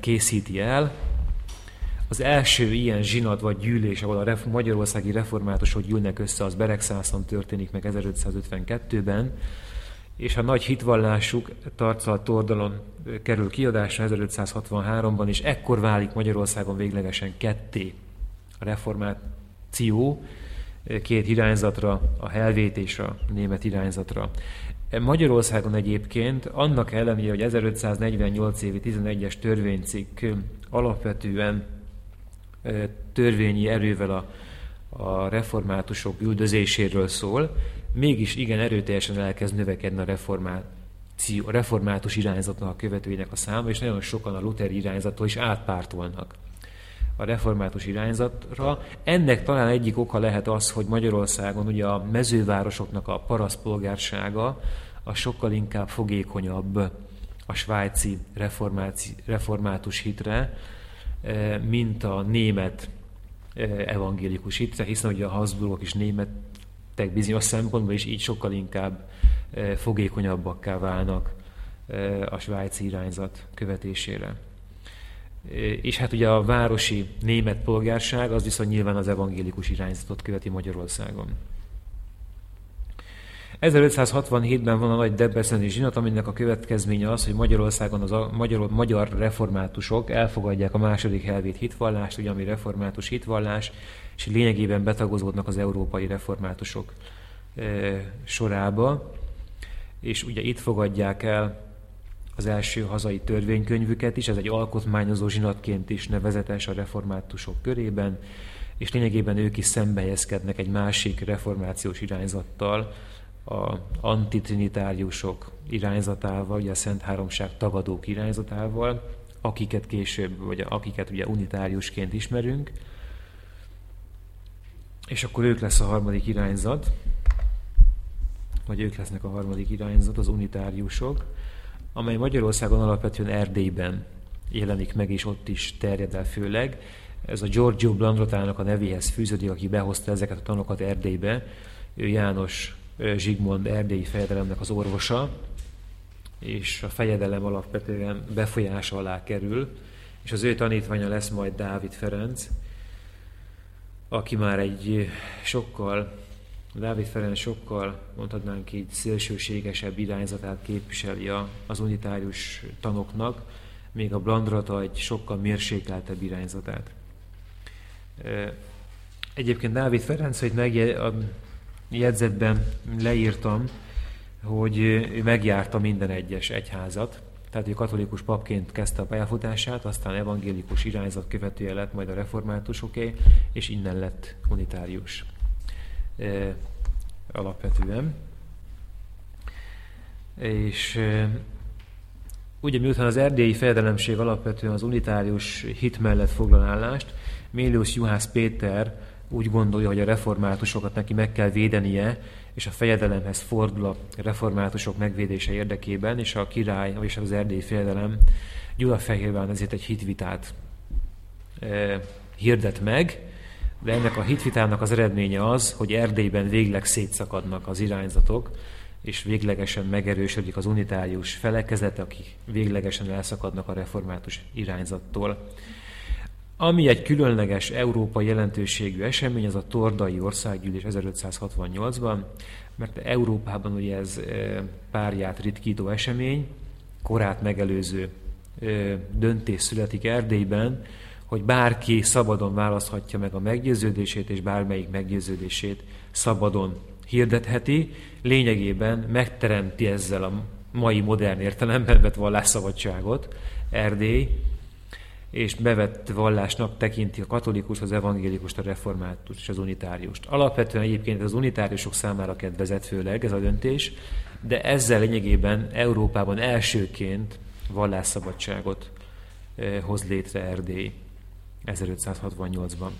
készíti el. Az első ilyen zsinat vagy gyűlés, ahol a ref- magyarországi reformátusok gyűlnek össze, az Beregszászon történik meg 1552-ben, és a nagy hitvallásuk Tarcal Tordalon kerül kiadásra 1563-ban, és ekkor válik Magyarországon véglegesen ketté a reformáció, két irányzatra, a helvét és a német irányzatra. Magyarországon egyébként annak ellenére, hogy 1548 évi 11-es törvénycikk alapvetően törvényi erővel a, a reformátusok üldözéséről szól, mégis igen erőteljesen elkezd növekedni a reformáció, a református irányzatnak a követőinek a száma, és nagyon sokan a luteri irányzattól is átpártolnak a református irányzatra. Ennek talán egyik oka lehet az, hogy Magyarországon ugye a mezővárosoknak a parasztpolgársága a sokkal inkább fogékonyabb a svájci református hitre, eh, mint a német eh, evangélikus hitre, hiszen ugye a Habsburgok is németek bizonyos szempontból is így sokkal inkább eh, fogékonyabbakká válnak a svájci irányzat követésére. És hát ugye a városi német polgárság az viszont nyilván az evangélikus irányzatot követi Magyarországon. 1567-ben van a nagy Debreceni zsinat, aminek a következménye az, hogy Magyarországon az a magyar, magyar reformátusok elfogadják a második helvét hitvallást, ugye ami református hitvallás, és lényegében betagozódnak az európai reformátusok e, sorába, és ugye itt fogadják el az első hazai törvénykönyvüket is, ez egy alkotmányozó zsinatként is nevezetes a reformátusok körében, és lényegében ők is szembehelyezkednek egy másik reformációs irányzattal, a antitrinitáriusok irányzatával, ugye a Szent Háromság tagadók irányzatával, akiket később, vagy akiket ugye unitáriusként ismerünk, és akkor ők lesz a harmadik irányzat, vagy ők lesznek a harmadik irányzat, az unitáriusok, amely Magyarországon alapvetően Erdélyben jelenik meg, és ott is terjed el főleg. Ez a Giorgio Blandrotának a nevéhez fűződik, aki behozta ezeket a tanokat Erdélybe. Ő János Zsigmond erdélyi fejedelemnek az orvosa, és a fejedelem alapvetően befolyása alá kerül, és az ő tanítványa lesz majd Dávid Ferenc, aki már egy sokkal, Dávid Ferenc sokkal, mondhatnánk így, szélsőségesebb irányzatát képviseli az unitárius tanoknak, még a Blandrata egy sokkal mérsékeltebb irányzatát. Egyébként Dávid Ferenc, hogy meg jegyzetben leírtam, hogy ő megjárta minden egyes egyházat, tehát ő katolikus papként kezdte a pályafutását, aztán evangélikus irányzat követője lett, majd a reformátusoké, és innen lett unitárius alapvetően. És ugye miután az erdélyi fejedelemség alapvetően az unitárius hit mellett foglal állást, Mélius Juhász Péter úgy gondolja, hogy a reformátusokat neki meg kell védenie, és a fejedelemhez fordul a reformátusok megvédése érdekében, és a király, és az erdélyi fejedelem Gyulafehérván ezért egy hitvitát e, hirdet meg, de ennek a hitvitának az eredménye az, hogy Erdélyben végleg szétszakadnak az irányzatok, és véglegesen megerősödik az unitárius felekezet, akik véglegesen elszakadnak a református irányzattól. Ami egy különleges európai jelentőségű esemény, az a Tordai Országgyűlés 1568-ban, mert Európában ugye ez e, párját ritkító esemény, korát megelőző e, döntés születik Erdélyben, hogy bárki szabadon választhatja meg a meggyőződését, és bármelyik meggyőződését szabadon hirdetheti, lényegében megteremti ezzel a mai modern értelemben vett vallásszabadságot Erdély, és bevett vallásnak tekinti a katolikus, az evangélikus, a református és az unitáriust. Alapvetően egyébként az unitáriusok számára kedvezett főleg ez a döntés, de ezzel lényegében Európában elsőként vallásszabadságot eh, hoz létre Erdély 1568-ban.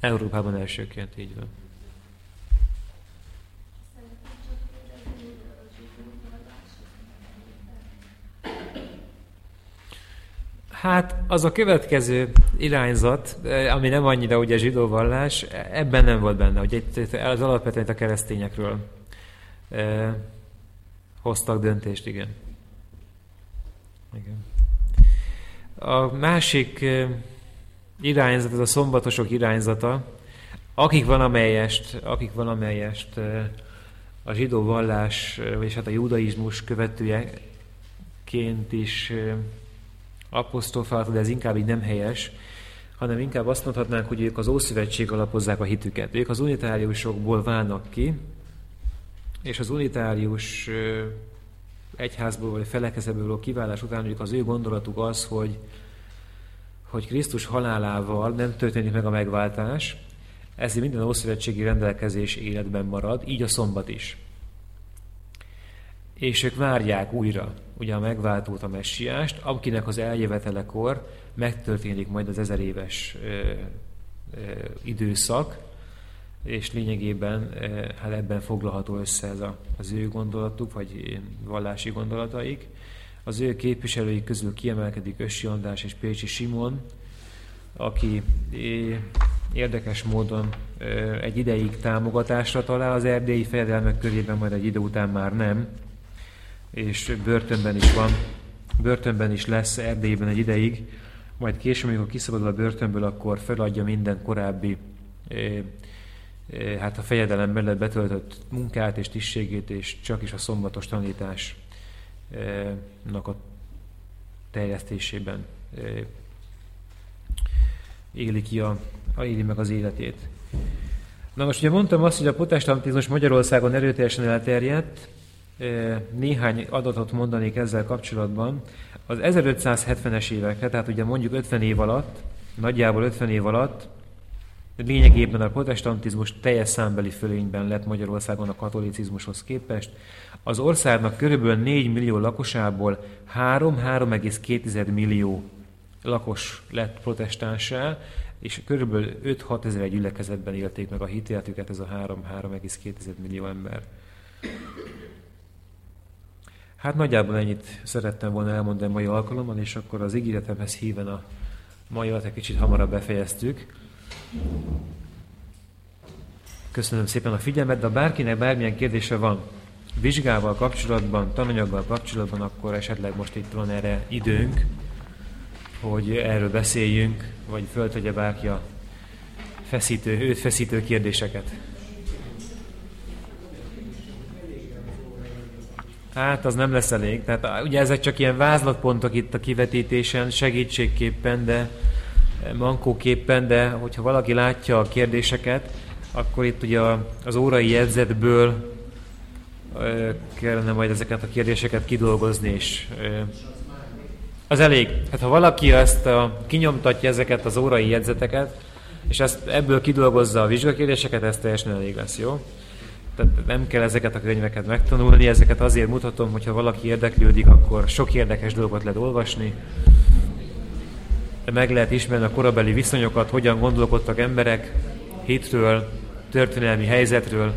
Európában elsőként így van. Hát az a következő irányzat, eh, ami nem annyira ugye zsidó vallás, ebben nem volt benne, hogy az alapvetően a keresztényekről e, hoztak döntést, igen. Igen. A másik irányzat, ez a szombatosok irányzata, akik valamelyest, akik valamelyest a zsidó vallás, és hát a judaizmus követőjeként is apostrofálta, de ez inkább így nem helyes, hanem inkább azt mondhatnánk, hogy ők az Ószövetség alapozzák a hitüket. Ők az unitáriusokból válnak ki, és az unitárius egyházból vagy felekezetből kiválás után hogy az ő gondolatuk az, hogy, hogy Krisztus halálával nem történik meg a megváltás, ezért minden ószövetségi rendelkezés életben marad, így a szombat is. És ők várják újra ugye a megváltót, a messiást, akinek az eljövetelekor megtörténik majd az ezer éves ö, ö, időszak, és lényegében hát ebben foglalható össze ez a, az ő gondolatuk, vagy vallási gondolataik. Az ő képviselői közül kiemelkedik Össi András és Pécsi Simon, aki érdekes módon egy ideig támogatásra talál az erdélyi fejedelmek körében, majd egy idő után már nem, és börtönben is van, börtönben is lesz Erdélyben egy ideig, majd később, amikor kiszabadul a börtönből, akkor feladja minden korábbi hát a fejedelem mellett betöltött munkát és tisztségét, és csak is a szombatos tanításnak a terjesztésében éli ki a, a éli meg az életét. Na most ugye mondtam azt, hogy a protestantizmus Magyarországon erőteljesen elterjedt, néhány adatot mondanék ezzel kapcsolatban. Az 1570-es évekre, tehát ugye mondjuk 50 év alatt, nagyjából 50 év alatt Lényegében a protestantizmus teljes számbeli fölényben lett Magyarországon a katolicizmushoz képest. Az országnak körülbelül 4 millió lakosából 3-3,2 millió lakos lett protestánsá, és körülbelül 5-6 ezer gyülekezetben élték meg a hitéletüket, ez a 3-3,2 millió ember. Hát nagyjából ennyit szerettem volna elmondani mai alkalommal, és akkor az ígéretemhez híven a mai egy kicsit hamarabb befejeztük. Köszönöm szépen a figyelmet, de ha bárkinek bármilyen kérdése van vizsgával kapcsolatban, tananyaggal kapcsolatban, akkor esetleg most itt van erre időnk, hogy erről beszéljünk, vagy föltegye bárki a feszítő, őt feszítő kérdéseket. Hát az nem lesz elég. Tehát ugye ezek csak ilyen vázlatpontok itt a kivetítésen, segítségképpen, de mankóképpen, de hogyha valaki látja a kérdéseket, akkor itt ugye az órai jegyzetből kellene majd ezeket a kérdéseket kidolgozni, és az elég. Hát ha valaki ezt a, kinyomtatja ezeket az órai jegyzeteket, és ezt ebből kidolgozza a vizsgakérdéseket, ez teljesen elég lesz, jó? Tehát nem kell ezeket a könyveket megtanulni, ezeket azért mutatom, hogyha valaki érdeklődik, akkor sok érdekes dolgot lehet olvasni, meg lehet ismerni a korabeli viszonyokat, hogyan gondolkodtak emberek hitről, történelmi helyzetről,